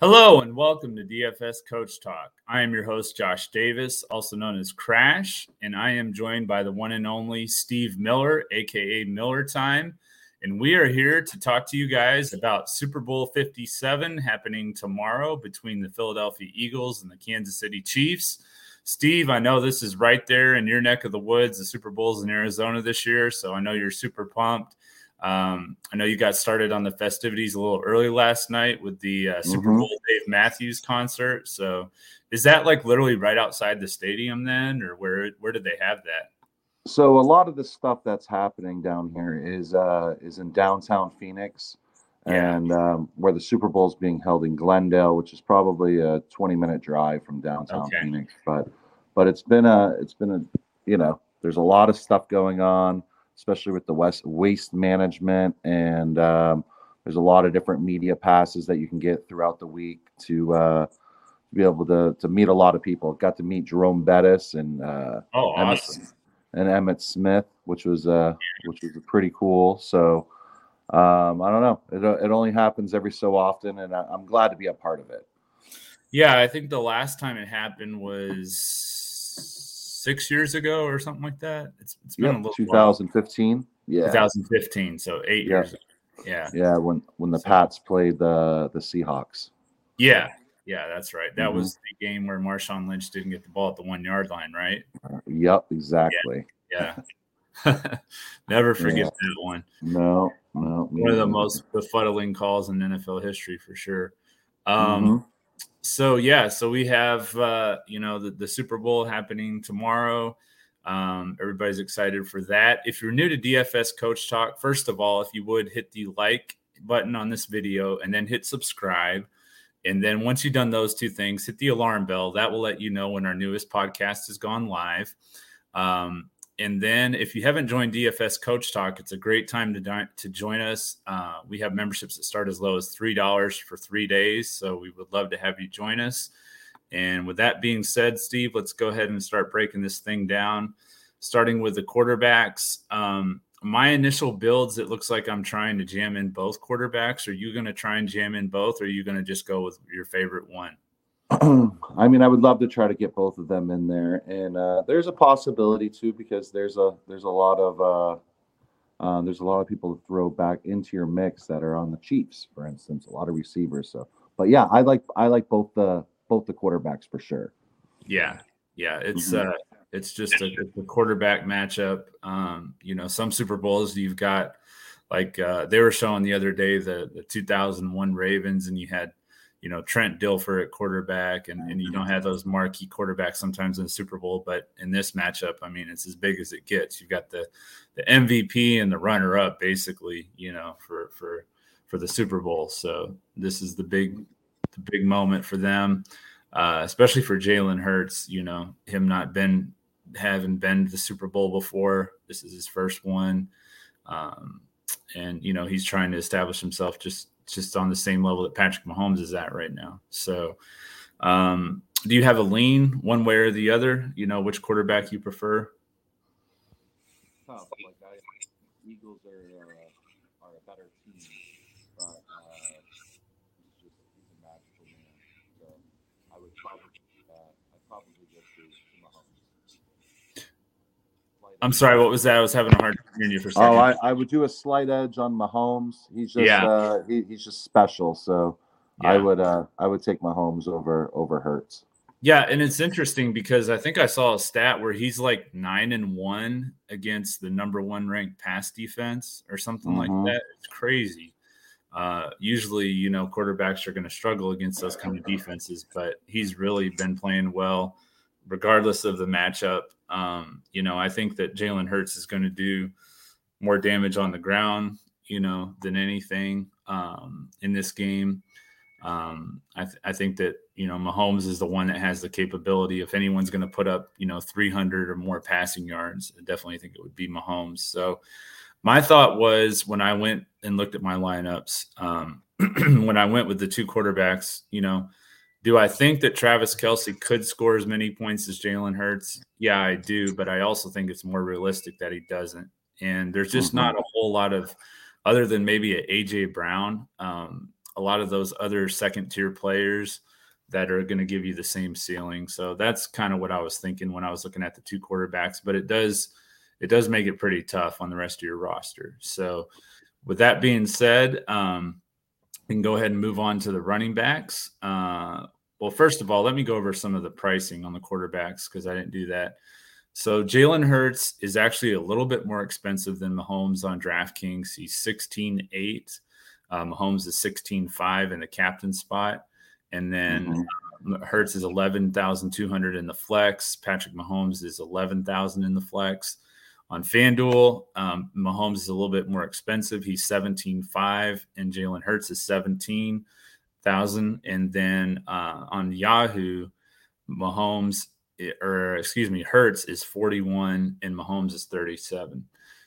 Hello and welcome to DFS Coach Talk. I am your host, Josh Davis, also known as Crash, and I am joined by the one and only Steve Miller, aka Miller Time. And we are here to talk to you guys about Super Bowl 57 happening tomorrow between the Philadelphia Eagles and the Kansas City Chiefs. Steve, I know this is right there in your neck of the woods. The Super Bowl's in Arizona this year, so I know you're super pumped. Um, I know you got started on the festivities a little early last night with the uh, Super mm-hmm. Bowl Dave Matthews concert. So, is that like literally right outside the stadium then, or where where did they have that? So a lot of the stuff that's happening down here is uh, is in downtown Phoenix, yeah. and um, where the Super Bowl is being held in Glendale, which is probably a 20 minute drive from downtown okay. Phoenix. But but it's been a it's been a you know there's a lot of stuff going on especially with the west waste management and um, there's a lot of different media passes that you can get throughout the week to uh, be able to to meet a lot of people. Got to meet Jerome Bettis and uh, oh, awesome. Emmitt, and Emmitt Smith, which was uh, which was pretty cool. So um, I don't know. It it only happens every so often, and I, I'm glad to be a part of it. Yeah, I think the last time it happened was six years ago or something like that. It's, it's been yep, a little 2015. While. Yeah, 2015. So eight yeah. years. Ago. Yeah, yeah. When when the Pats played the the Seahawks. Yeah, yeah, that's right. That mm-hmm. was the game where Marshawn Lynch didn't get the ball at the one yard line, right? Uh, yep, exactly. Yeah. yeah. Never forget yeah. that one. No, no. One of the most befuddling calls in NFL history for sure. Um, mm-hmm so yeah, so we have uh, you know the, the Super Bowl happening tomorrow. Um, everybody's excited for that. If you're new to DFS Coach Talk, first of all, if you would hit the like button on this video and then hit subscribe. And then once you've done those two things, hit the alarm bell. That will let you know when our newest podcast has gone live. Um, and then if you haven't joined DFS Coach Talk, it's a great time to di- to join us. Uh, we have memberships that start as low as three dollars for three days, so we would love to have you join us. And with that being said, Steve, let's go ahead and start breaking this thing down. Starting with the quarterbacks, um, my initial builds, it looks like I'm trying to jam in both quarterbacks. Are you going to try and jam in both, or are you going to just go with your favorite one? I mean, I would love to try to get both of them in there, and uh, there's a possibility too because there's a there's a lot of uh, uh, there's a lot of people to throw back into your mix that are on the Chiefs, for instance, a lot of receivers. So, but yeah, I like I like both the both the quarterbacks for sure. Yeah, yeah, it's mm-hmm. uh, it's just a, it's a quarterback matchup. Um, you know, some Super Bowls you've got like uh, they were showing the other day the the 2001 Ravens, and you had you know Trent Dilfer at quarterback, and, and you don't have those marquee quarterbacks sometimes in the Super Bowl. But in this matchup, I mean, it's as big as it gets. You've got the the MVP and the runner up, basically, you know, for for for the Super Bowl. So this is the big the big moment for them, uh, especially for Jalen Hurts. You know, him not been having been to the Super Bowl before. This is his first one, um, and you know he's trying to establish himself just just on the same level that Patrick Mahomes is at right now. So, um, do you have a lean one way or the other? You know, which quarterback you prefer? Like I, Eagles are, are, a, are a better team, but uh, it's just he's a magical man. So I would probably, uh, I'd probably go to I'm sorry, what was that? I was having a hard time hearing you for a second. Oh, I, I would do a slight edge on Mahomes. He's just yeah. uh, he, he's just special. So yeah. I would uh, I would take Mahomes over over Hurts. Yeah, and it's interesting because I think I saw a stat where he's like nine and one against the number one ranked pass defense or something mm-hmm. like that. It's crazy. Uh, usually, you know, quarterbacks are going to struggle against those kind of defenses, but he's really been playing well, regardless of the matchup. Um, you know, I think that Jalen Hurts is going to do more damage on the ground, you know, than anything um, in this game. Um, I, th- I, think that you know Mahomes is the one that has the capability. If anyone's going to put up you know 300 or more passing yards, I definitely think it would be Mahomes. So my thought was when I went and looked at my lineups, um, when I went with the two quarterbacks, you know, do I think that Travis Kelce could score as many points as Jalen Hurts? Yeah, I do, but I also think it's more realistic that he doesn't. And there's just mm-hmm. not a whole lot of, other than maybe a AJ Brown, um, a lot of those other second tier players that are going to give you the same ceiling. So that's kind of what I was thinking when I was looking at the two quarterbacks. But it does it does make it pretty tough on the rest of your roster. So with that being said, um, we can go ahead and move on to the running backs. Uh, well, first of all, let me go over some of the pricing on the quarterbacks because I didn't do that. So Jalen Hurts is actually a little bit more expensive than Mahomes on DraftKings. He's 16.8. Uh, Mahomes is 16.5 in the captain spot. And then mm-hmm. Hurts is 11,200 in the flex. Patrick Mahomes is 11,000 in the flex. On FanDuel, um, Mahomes is a little bit more expensive. He's 17.5 and Jalen Hurts is 17,000. And then uh, on Yahoo, Mahomes, eh, or excuse me, Hurts is 41 and Mahomes is 37.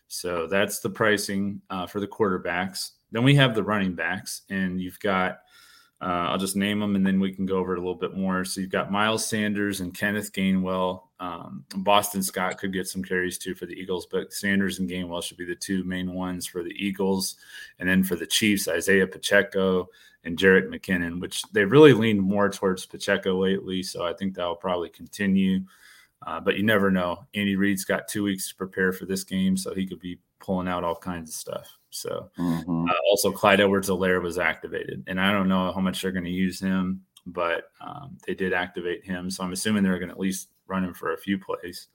So that's the pricing uh, for the quarterbacks. Then we have the running backs, and you've got uh, I'll just name them and then we can go over it a little bit more. So you've got Miles Sanders and Kenneth Gainwell. Um, Boston Scott could get some carries too for the Eagles, but Sanders and Gainwell should be the two main ones for the Eagles. And then for the Chiefs, Isaiah Pacheco and Jerick McKinnon, which they really leaned more towards Pacheco lately. So I think that will probably continue. Uh, but you never know. Andy Reid's got two weeks to prepare for this game, so he could be pulling out all kinds of stuff. So mm-hmm. uh, also Clyde Edwards-Helaire was activated, and I don't know how much they're going to use him, but um, they did activate him. So I'm assuming they're going to at least run him for a few plays.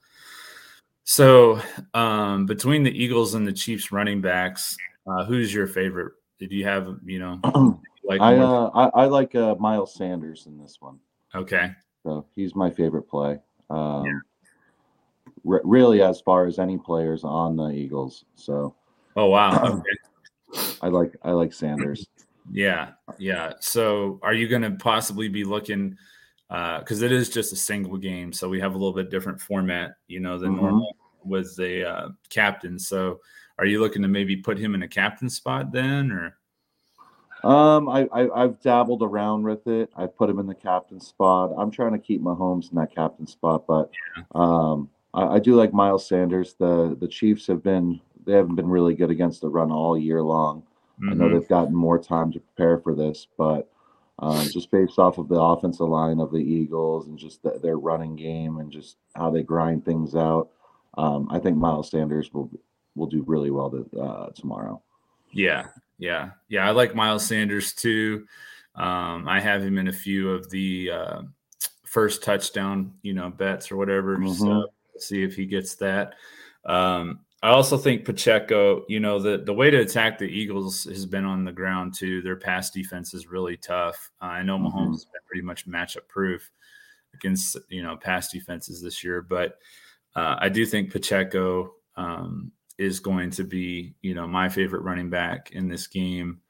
So um, between the Eagles and the Chiefs running backs, uh, who's your favorite? Did you have you know? like I, uh, I, I like uh, Miles Sanders in this one. Okay. So he's my favorite play. Um, yeah. re- really, as far as any players on the Eagles. So Oh wow. Okay. I like I like Sanders. Yeah, yeah. So are you going to possibly be looking because uh, it is just a single game, so we have a little bit different format, you know, than mm-hmm. normal with the uh, captain. So are you looking to maybe put him in a captain spot then, or? Um, I, I have dabbled around with it. I put him in the captain spot. I'm trying to keep Mahomes in that captain spot, but yeah. um, I, I do like Miles Sanders. The the Chiefs have been they haven't been really good against the run all year long. Mm-hmm. I know mm-hmm. they've gotten more time to prepare for this, but um, just based off of the offensive line of the Eagles and just the, their running game and just how they grind things out, um, I think Miles Sanders will will do really well to, uh, tomorrow. Yeah, yeah, yeah. I like Miles Sanders too. Um, I have him in a few of the uh, first touchdown, you know, bets or whatever. Mm-hmm. So see if he gets that. Um, I also think Pacheco, you know, the, the way to attack the Eagles has been on the ground too. Their pass defense is really tough. Uh, I know Mahomes mm-hmm. has been pretty much matchup proof against, you know, pass defenses this year, but uh, I do think Pacheco um, is going to be, you know, my favorite running back in this game.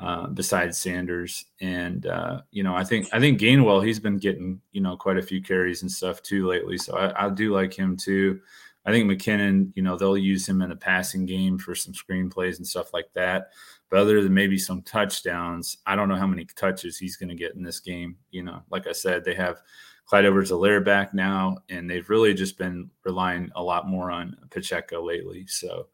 Uh, besides Sanders, and uh, you know, I think I think Gainwell he's been getting you know quite a few carries and stuff too lately, so I, I do like him too. I think McKinnon, you know, they'll use him in the passing game for some screenplays and stuff like that. But other than maybe some touchdowns, I don't know how many touches he's going to get in this game. You know, like I said, they have Clyde Edwards-Helaire back now, and they've really just been relying a lot more on Pacheco lately. So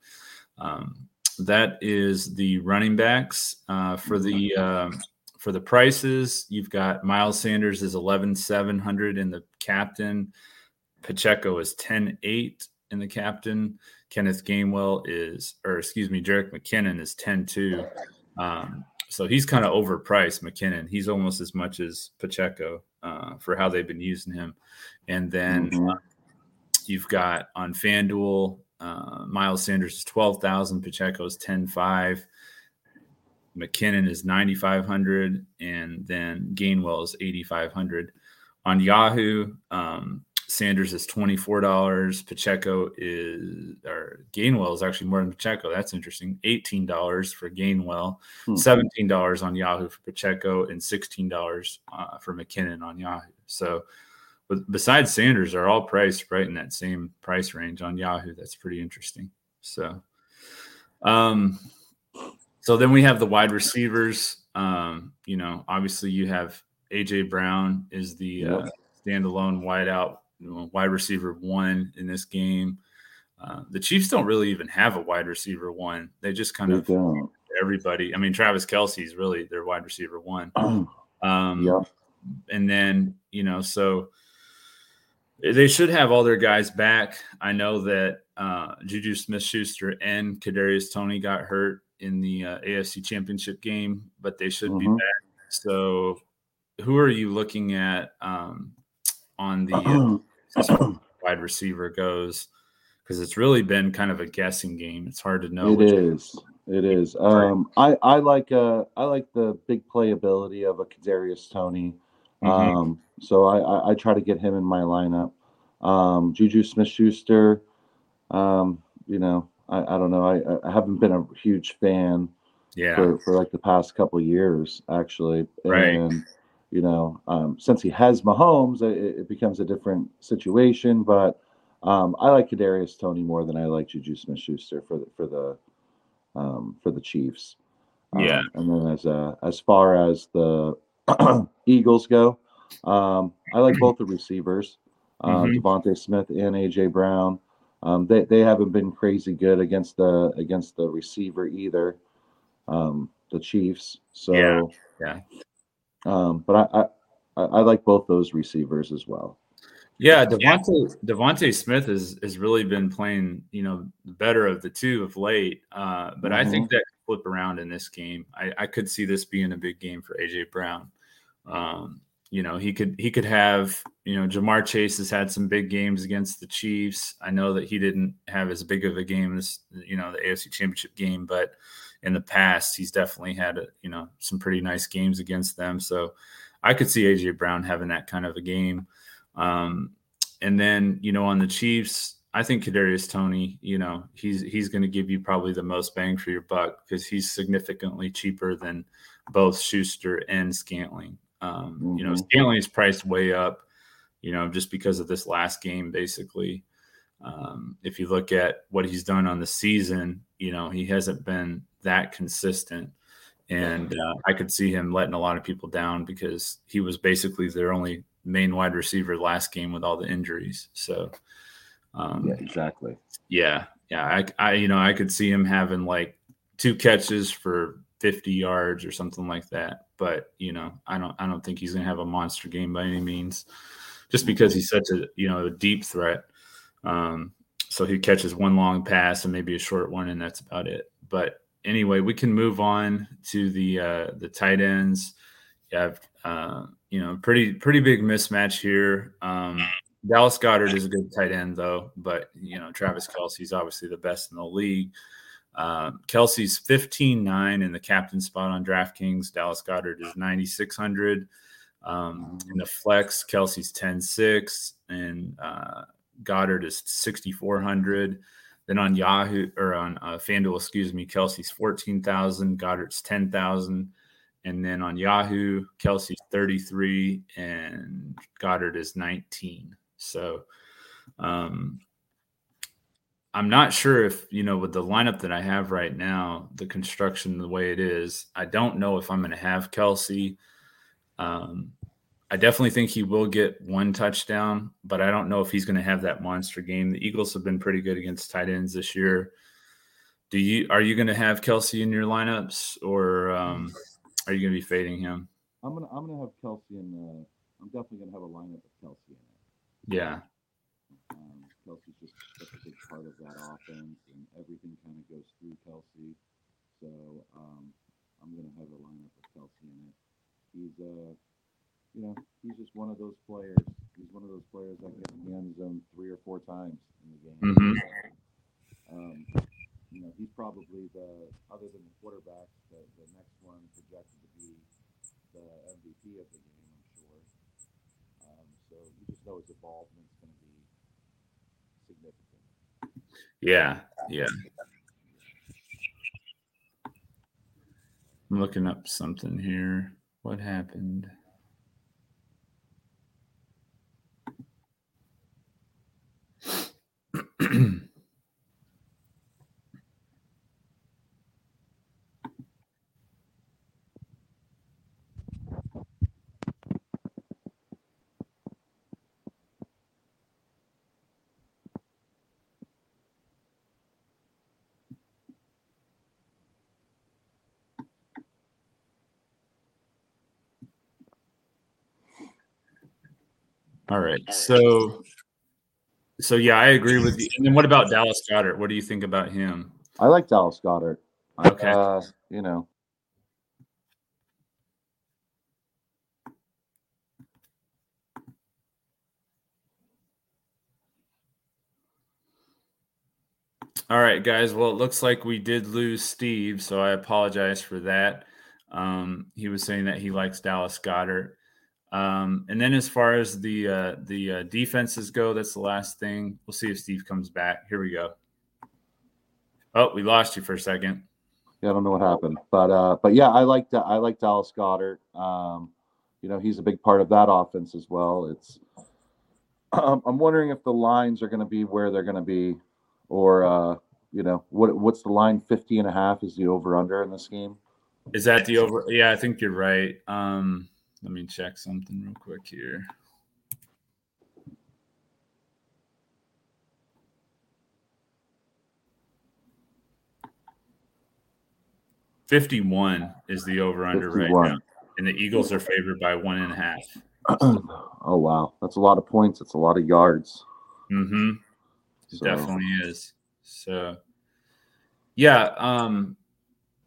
um, that is the running backs uh, for the uh, for the prices. You've got Miles Sanders is eleven seven hundred, and the captain Pacheco is ten eight in the captain. Kenneth Gainwell is, or excuse me, Jerick McKinnon is 10 2. Um, so he's kind of overpriced, McKinnon. He's almost as much as Pacheco uh, for how they've been using him. And then mm-hmm. uh, you've got on FanDuel, uh, Miles Sanders is 12,000, Pacheco is 10 5. McKinnon is 9,500, and then Gainwell is 8,500. On Yahoo, um, Sanders is twenty four dollars. Pacheco is or Gainwell is actually more than Pacheco. That's interesting. Eighteen dollars for Gainwell, hmm. seventeen dollars on Yahoo for Pacheco, and sixteen dollars uh, for McKinnon on Yahoo. So, but besides Sanders, they're all priced right in that same price range on Yahoo. That's pretty interesting. So, um, so then we have the wide receivers. Um, you know, obviously you have AJ Brown is the uh, standalone wideout wide receiver one in this game. Uh, the Chiefs don't really even have a wide receiver one. They just kind they of don't. everybody. I mean, Travis Kelce's really their wide receiver one. Um, yeah. And then, you know, so they should have all their guys back. I know that uh, Juju Smith Schuster and Kadarius Toney got hurt in the uh, AFC Championship game, but they should mm-hmm. be back. So, who are you looking at um, on the uh, wide receiver goes? Because it's really been kind of a guessing game. It's hard to know. It is. It is. Um, I I like uh I like the big playability of a Kadarius Toney. Mm-hmm. Um, so I, I, I try to get him in my lineup. Um, Juju Smith Schuster. Um, you know, I, I don't know. I, I haven't been a huge fan. Yeah. For, for like the past couple years, actually. Right. You know, um, since he has Mahomes, it, it becomes a different situation. But um, I like Kadarius Toney more than I like Juju Smith Schuster for the for the um, for the Chiefs. Yeah. Um, and then as uh, as far as the Eagles go, um, I like both the receivers, uh, mm-hmm. DeVonta Smith and AJ Brown. Um, they they haven't been crazy good against the against the receiver either, um, the Chiefs. So yeah, yeah. Um, but I, I I like both those receivers as well. Yeah, DeVonta DeVonta Smith has has really been playing, you know, better of the two of late. Uh, but mm-hmm. I think mm-hmm. that flip around in this game. I, I could see this being a big game for AJ Brown. Um, you know, he could he could have, you know, Ja'Marr Chase has had some big games against the Chiefs. I know that he didn't have as big of a game as you know the AFC Championship game, but in the past he's definitely had you know some pretty nice games against them. So I could see AJ Brown having that kind of a game. Um, and then you know on the Chiefs, I think Kadarius Toney, you know, he's he's going to give you probably the most bang for your buck because he's significantly cheaper than both Schuster and Scantling. Um, mm-hmm. You know, mm-hmm. Scantling is priced way up, you know, just because of this last game, basically. Um, if you look at what he's done on the season, you know, he hasn't been that consistent. And uh, I could see him letting a lot of people down because he was basically their only main wide receiver last game with all the injuries. So, um, yeah, exactly. Yeah, yeah. I, I, you know, I could see him having like two catches for 50 yards or something like that. But you know, I don't, I don't think he's going to have a monster game by any means, just because he's such a, you know, a deep threat. Um, so he catches one long pass and maybe a short one, and that's about it. But anyway, we can move on to the uh, the tight ends. You have uh, you know, pretty pretty big mismatch here. Um, Dallas Goedert is a good tight end though, but you know Travis Kelce's obviously the best in the league. Um, Kelce's 15-9 in the captain spot on DraftKings. Dallas Goedert is 9600. Um, in the flex, Kelce's 10-6 and uh, Goedert is 6400. Then on Yahoo or on uh, FanDuel, excuse me, Kelce's 14,000, Goedert's 10,000. And then on Yahoo, Kelce's 33 and Goedert is 19. So um, I'm not sure if, you know, with the lineup that I have right now, the construction the way it is, I don't know if I'm going to have Kelce. Um, I definitely think he will get one touchdown, but I don't know if he's going to have that monster game. The Eagles have been pretty good against tight ends this year. Do you are you going to have Kelce in your lineups or um, are you going to be fading him? I'm gonna I'm gonna have Kelce in. Uh, I'm definitely gonna have a lineup of Kelce in it. Yeah. Um, Kelce's just such a big part of that offense, and everything kind of goes through Kelce. So um, I'm gonna have a lineup of Kelce in it. He's uh, you know, he's just one of those players. He's one of those players that gets in the end zone three or four times in the game. Mm-hmm. Um, you know, he's probably the other than the quarterback, the, the next one projected to be the MVP of the game. I'm sure. Um, so you just know his involvement's going to be significant. Yeah, yeah. I'm looking up something here. What happened? All right. So so yeah, I agree with you. And then what about Dallas Goedert? What do you think about him? I like Dallas Goedert. Okay. Uh, you know, All right, guys. Well, it looks like we did lose Steve, so I apologize for that. Um, he was saying that he likes Dallas Goedert. Um, and then as far as the uh, the uh, defenses go, that's the last thing. We'll see if Steve comes back. Here we go. Oh, we lost you for a second. Yeah, I don't know what happened, but uh, but yeah, I like I like Dallas Goedert. Um, you know, he's a big part of that offense as well. It's um, I'm wondering if the lines are going to be where they're going to be or uh, you know what what's the line 50 and a half is the over under in this game is that the over yeah i think you're right um let me check something real quick here Fifty-one is the over/under right now, and the Eagles are favored by one and a half. oh wow, that's a lot of points. It's a lot of yards. Mm-hmm. So. Definitely is. So, yeah, um,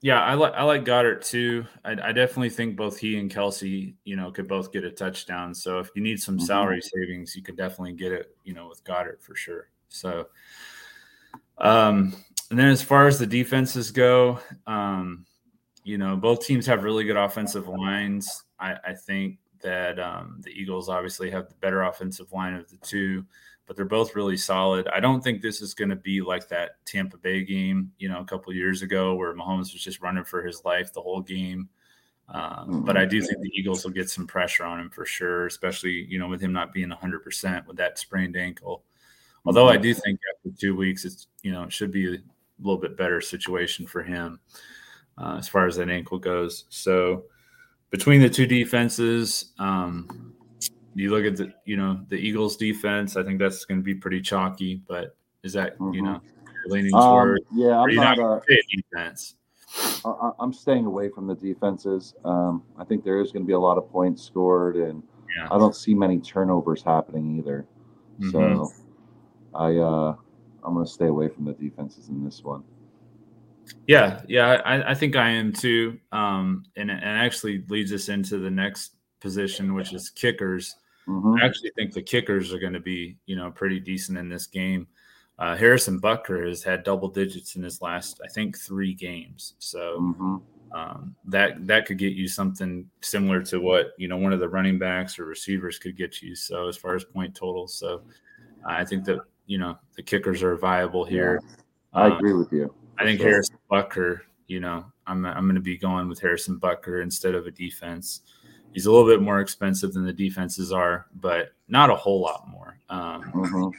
yeah, I like I like Goedert too. I, I, definitely think both he and Kelce, you know, could both get a touchdown. So if you need some mm-hmm. salary savings, you could definitely get it, you know, with Goedert for sure. So, um, and then as far as the defenses go, um, you know, both teams have really good offensive lines. I, I think that um, the Eagles obviously have the better offensive line of the two but they're both really solid. I don't think this is going to be like that Tampa Bay game, you know, a couple years ago where Mahomes was just running for his life the whole game. Um, But I do think the Eagles will get some pressure on him for sure, especially you know with him not being 100 percent with that sprained ankle. Although I do think after two weeks, it's you know it should be a little bit better situation for him uh, as far as that ankle goes. So between the two defenses, um, you look at the you know the Eagles defense. I think that's going to be pretty chalky. But is that mm-hmm. you know leaning um, toward? yeah, I'm not, not a defense. I, am staying away from the defenses. Um, I think there is going to be a lot of points scored, and yeah. I don't see many turnovers happening either. Mm-hmm. So I uh, I'm going to stay away from the defenses in this one. Yeah, yeah, I, I think I am too. Um, and and actually leads us into the next position, which is kickers. Mm-hmm. I actually think the kickers are going to be, you know, pretty decent in this game. Uh, Harrison Butker has had double digits in his last, I think, three games. So mm-hmm. um, that that could get you something similar to what you know one of the running backs or receivers could get you. So as far as point totals, so I think that you know the kickers are viable here. Yeah, I agree with you. I think sure. Harrison Butker. You know, I'm I'm going to be going with Harrison Butker instead of a defense. He's a little bit more expensive than the defenses are, but not a whole lot more. Um, mm-hmm.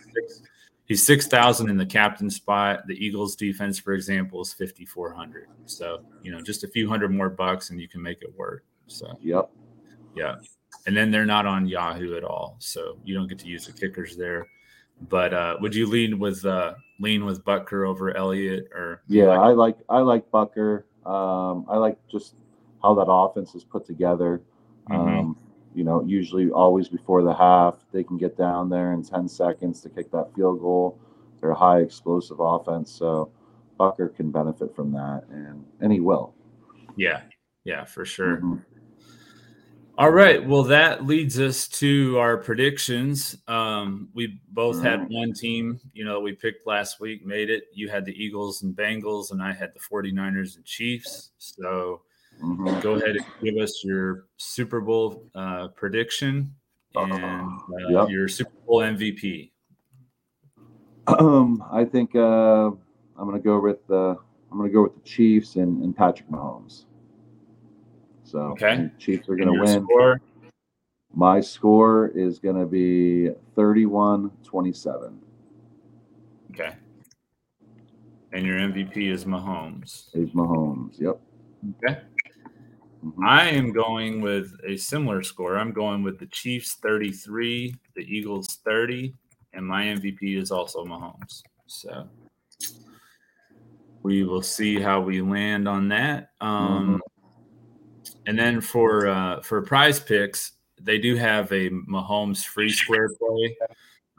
He's six thousand in the captain spot. The Eagles defense, for example, is fifty four hundred. So you know, just a few hundred more bucks, and you can make it work. So yep, yeah. And then they're not on Yahoo at all, so you don't get to use the kickers there. But uh, would you lean with uh, lean with Butker over Elliott or? Yeah, like- I like I like Butker. Um, I like just how that offense is put together. Mm-hmm. Um, you know, usually always before the half, they can get down there in 10 seconds to kick that field goal. They're a high explosive offense. So Butker can benefit from that, and, and he will. Yeah. Yeah, for sure. Mm-hmm. All right. Well, that leads us to our predictions. Um, we both had mm-hmm. one team, you know, we picked last week, made it. You had the Eagles and Bengals, and I had the 49ers and Chiefs. So Mm-hmm. Go ahead and give us your Super Bowl uh, prediction and uh, yep. your Super Bowl MVP. Um, I think uh, I'm going to go with the I'm going to go with the Chiefs and, and Patrick Mahomes. So okay, Chiefs are going to win. Score? My score is going to be 31-27. Okay. And your MVP is Mahomes. Is Mahomes. Yep. Okay. Mm-hmm. I am going with a similar score. I'm going with the Chiefs 33, the Eagles 30, and my MVP is also Mahomes. So we will see how we land on that. Um, mm-hmm. And then for uh, for prize picks, they do have a Mahomes free square play.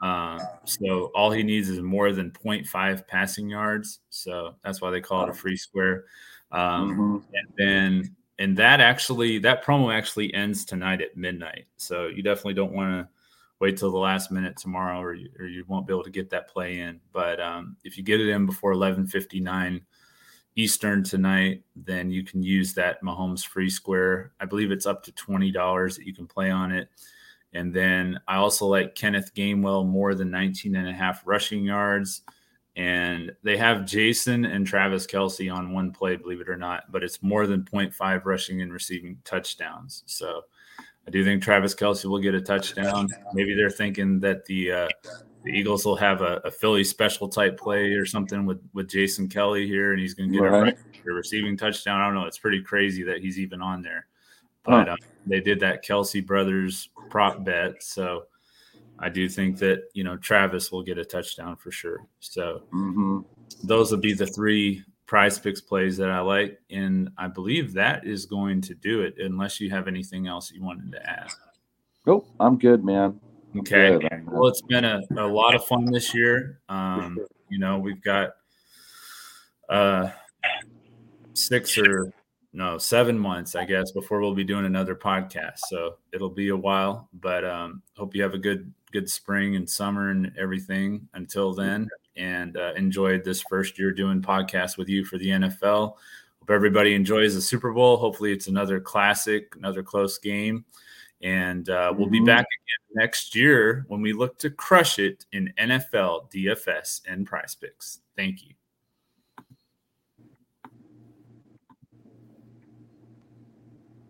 Uh, so all he needs is more than 0.5 passing yards. So that's why they call it a free square. Um, mm-hmm. And then, and that actually, that promo actually ends tonight at midnight. So you definitely don't want to wait till the last minute tomorrow or you, or you won't be able to get that play in. But um, if you get it in before 1159 Eastern tonight, then you can use that Mahomes free square. I believe it's up to $20 that you can play on it. And then I also like Kenneth Gainwell more than 19 and a half rushing yards. And they have Jason and Travis Kelce on one play, believe it or not, but it's more than 0.5 rushing and receiving touchdowns. So I do think Travis Kelce will get a touchdown. Maybe they're thinking that the uh, the Eagles will have a, a, Philly special type play or something with with Jason Kelce here, and he's going to get right. a, receiving touchdown. I don't know. It's pretty crazy that he's even on there, but uh, they did that Kelce brothers prop bet, so I do think that you know Travis will get a touchdown for sure. So mm-hmm. those will be the three prize picks plays that I like. And I believe that is going to do it, unless you have anything else you wanted to add. Nope, I'm good, man. I'm okay. Good. Well, it's been a, a lot of fun this year. Um, you know, we've got uh, six or no seven months, I guess, before we'll be doing another podcast. So it'll be a while, but um, hope you have a good good spring and summer and everything. Until then, and uh, enjoyed this first year doing podcasts with you for the NFL. Hope everybody enjoys the Super Bowl. Hopefully, it's another classic, another close game. And uh, we'll be mm-hmm. back again next year when we look to crush it in NFL, DFS, and prize picks. Thank you.